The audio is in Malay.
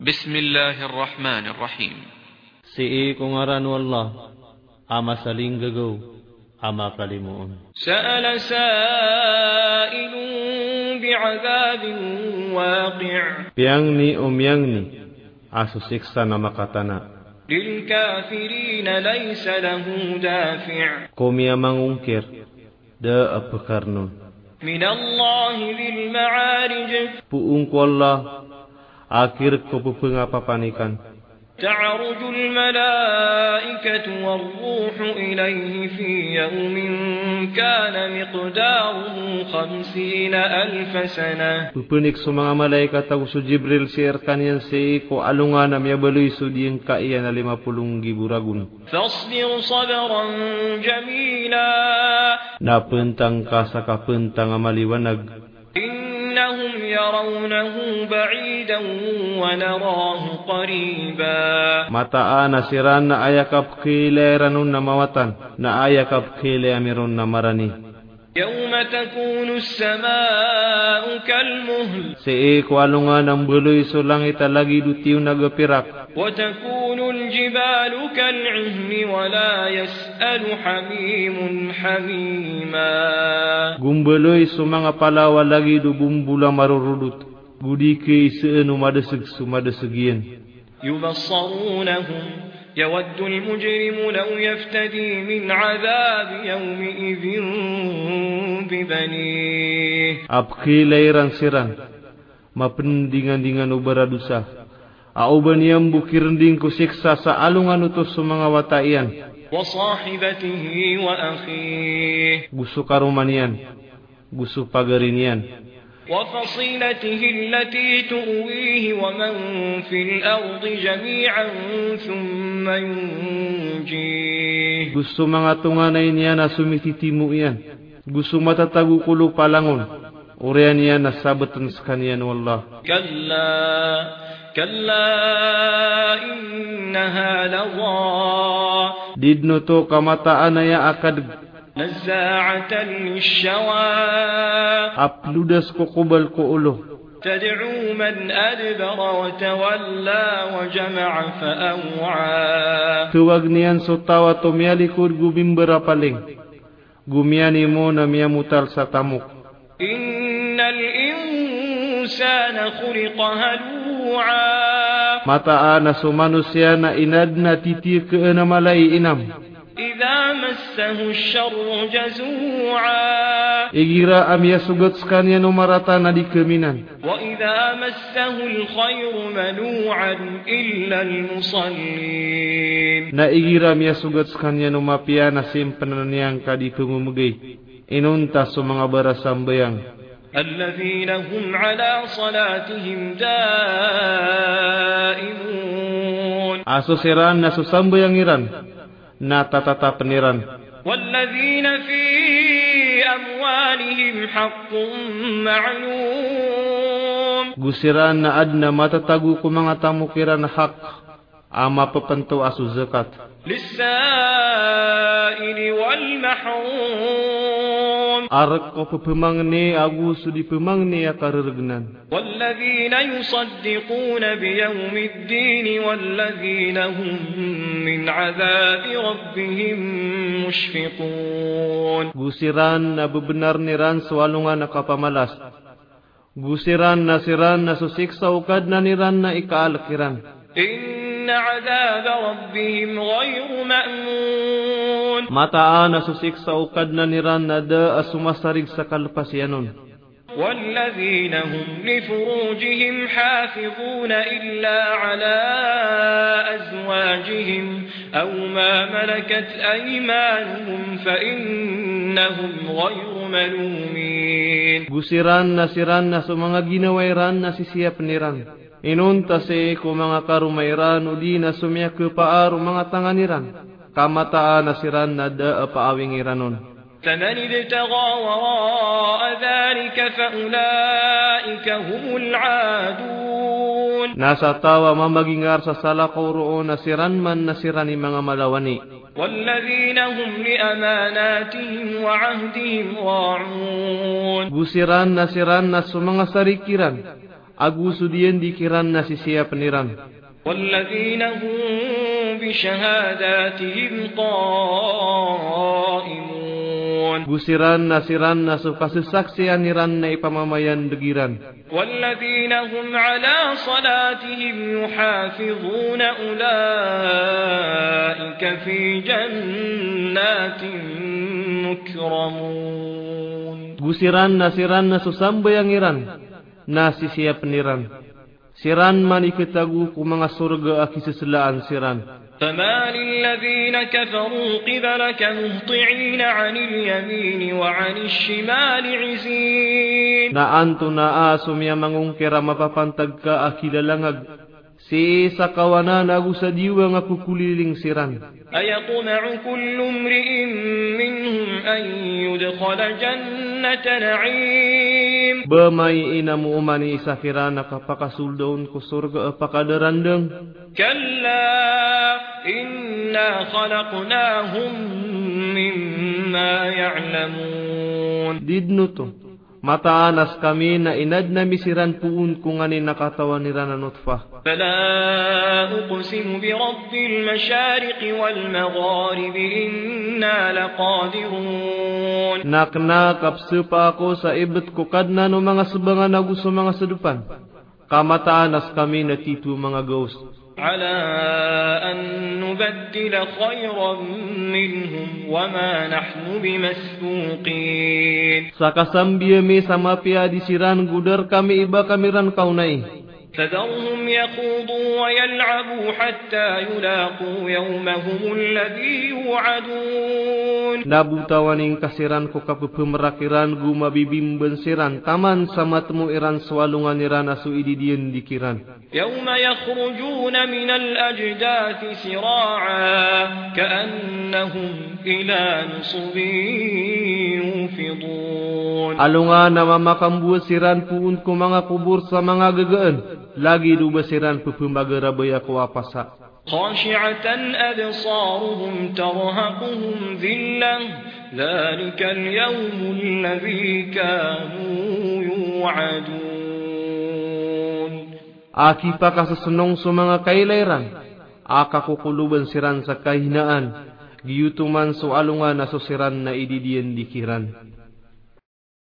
بسم الله الرحمن الرحيم Si kung aran wallah, ama saling gagaw, ama kalimuon. سأل سائل بعذاب واقع Piang ni umyang ni, aso siksa na makatana. للكافرين ليس له دافع Kumya mangungkir, da apakarnon. من الله ذي المعارج Puung ko Allah, akhir ko pupangapapanikan. تعرج الملائكة والروح إليه في يوم كان مقداره خمسين ألف سنة Pupunik sa mga malaikat ako su Jibril sir kanyan si ko alungan na miya baloy su diyang kaiya na lima pulong giburagun. فاصبر صبرا جميلا Napuntang ka sa kapuntang nga maliwanag. إنهم يرونه بعيدا ونراه قريبا Mataan na siran na ayakap kile ranon na mawatan, na ayakap kile amiron na marani. يوم تكون السماء كالمهل Si ko alungan ang buloy so langit lagi dutiw nagapirak. وتكون جبال كالعهن ولا يسأل س أ ل حميم حميما جمبلوي سمان قلا ولغيد بمبلا مررلوت غديك يسئن مدسك سمدسكين يبصرونهم يود المجرم لو يفتدي من عذاب يومئذ ببنيه أبخي ليران سيران ما بندنان دنان أبرادوسا Auban niyang bukirnding ko siksa sa alungan utos sa mga wataian. وصاحبته وأخيه Gusto karumanian. Gusto pagarinian. وفصيلته التي تؤويه ومن في الأرض جميعا ثم ينجيه Gusto mga tunganay niya na sumititimu iyan. Gusto matatago kulo palangon. Uriyan niya na sabatan sa kaniyan wallah. كلا كلا إنها لظى Didno to kamataan na ya akad نزاعة للشوى apludas ko kubal ko ulo. تدعو من أدبر وتولى وجمع فأوعى Tuwag niyan so tawa to miyalikod gubimbara paling. Gumiyani mo na miyamutal sa tamok. Mataan asu manusia na inad na titir ke malai inam. Iza masahu syarru jazu'a. Igira am ya sugat sekanya numarata na dikeminan. Wa iza masahu alkhayru manu'an illa almusallin. Na igira am ya sugat sekanya numapia na simpenan yang Inunta su mga berasambayang. Su mga berasambayang. الذين هم على صلاتهم دائمون. أسو سيران ناسو سمبو بنيران والذين في أموالهم حق معلوم. غسيران ادنا ما تتاقو كمان أتامو كيران حق أما ببنتو أسو زكات للسائل والمحروم. ko pupumangni aguso di pumangni akararagnan. والذين يصدقون بيوم الدين والذين هم من عذاب ربهم مشفقون Gusiran na bebenar ni ran swalungan na kapamalas. Gusiran na siran na susiksa ukad na ni ran na ikaalakiran. إن عذاب ربهم غير مأمون Mataan na susiksa ukad na ni ran na da asumasarig sa kalpasyanon. والذين هم لفروجهم حافظون إلا على أزواجهم أو ما ملكت أيمانهم فإنهم غير ملومين Gusiran na siran na sa mga ginawairan na sisiyap ni ran. Inunta si ko mga karumayran o di na sumiyak ko paaro mga tanganiran. Kamataan na siran na da paawing iranon. فمن ابتغى وراء ذلك فأولئك هم العادون Nasa tawa mamagingar sa salakaw roon na siran man na siran ni mga malawani. والذين هم لأماناتهم وعهدهم راعون Gusiran na siran na sa mga sarikiran. Agusudien dikiran na sisiya peniran. والذين هم بشهاداتهم قائمون. بسيران ناسيران ناسو قاسي ساكسيان نيران نايبا ماميان دقيران والذين هم على صلاتهم يحافظون أولئك في جنات مكرمون. Gusiran nasiran nasu sambo yang iran. Nasi Siran man ikitagu ku mga surga aki seselaan siran. فما للذين كفروا قبلك مهطعين عن اليمين وعن الشمال عزين Na anto na aso miya mangungkira mapapantag ka akilalangag. Si sa kawanan agu sa diwa nga kukuliling siran. أيطمع كل امرئ منهم أن يدخل جنة نعيم Bemai inamu umani safirana kapaka suldaun ku surga apaka derandeng. Kalla inna khalaqnahum mimma ya'lamun. Didnutum. Mataanas kami na inad na misiran puun kung ani nakatawan ni Rana Nutfa. Fala uqsimu bi Rabbil Mashariq wal Magharib inna laqadirun. Nakna kapsupa ako sa ibat ko kadna no mga subangan ako sa mga sadupan. Kamataanas kami na titu mga ghost على أن نبدل خيرا منهم وما نحن بمسوقين سكسم بيمي سما بيادي سيران غدر كامي إبا كامي ران فذرهم يخوضوا ويلعبوا حتى يلاقوا يومهم الذي يوعدون Nabutawaning kasiran ko kapupumrakiran gumabibimben siran taman sama temu iran swalungan iran asu ididian dikiran. يوم يخرجون من الأجداث سراعا كأنهم إلى نصب يوفضون Alunga na mamakambuat siran puun ko mga kubur sa mga gagaan. Lagi duba siran pupumagaraboy ako apasa. خاشعة أبصارهم ترهقهم ذلة ذلك اليوم الذي كانوا يوعدون Aki pa kasasunong sa mga kailairan. Aka kukuluban siran sa kahinaan. Giyutuman so alunga na so siran na ididian dikiran.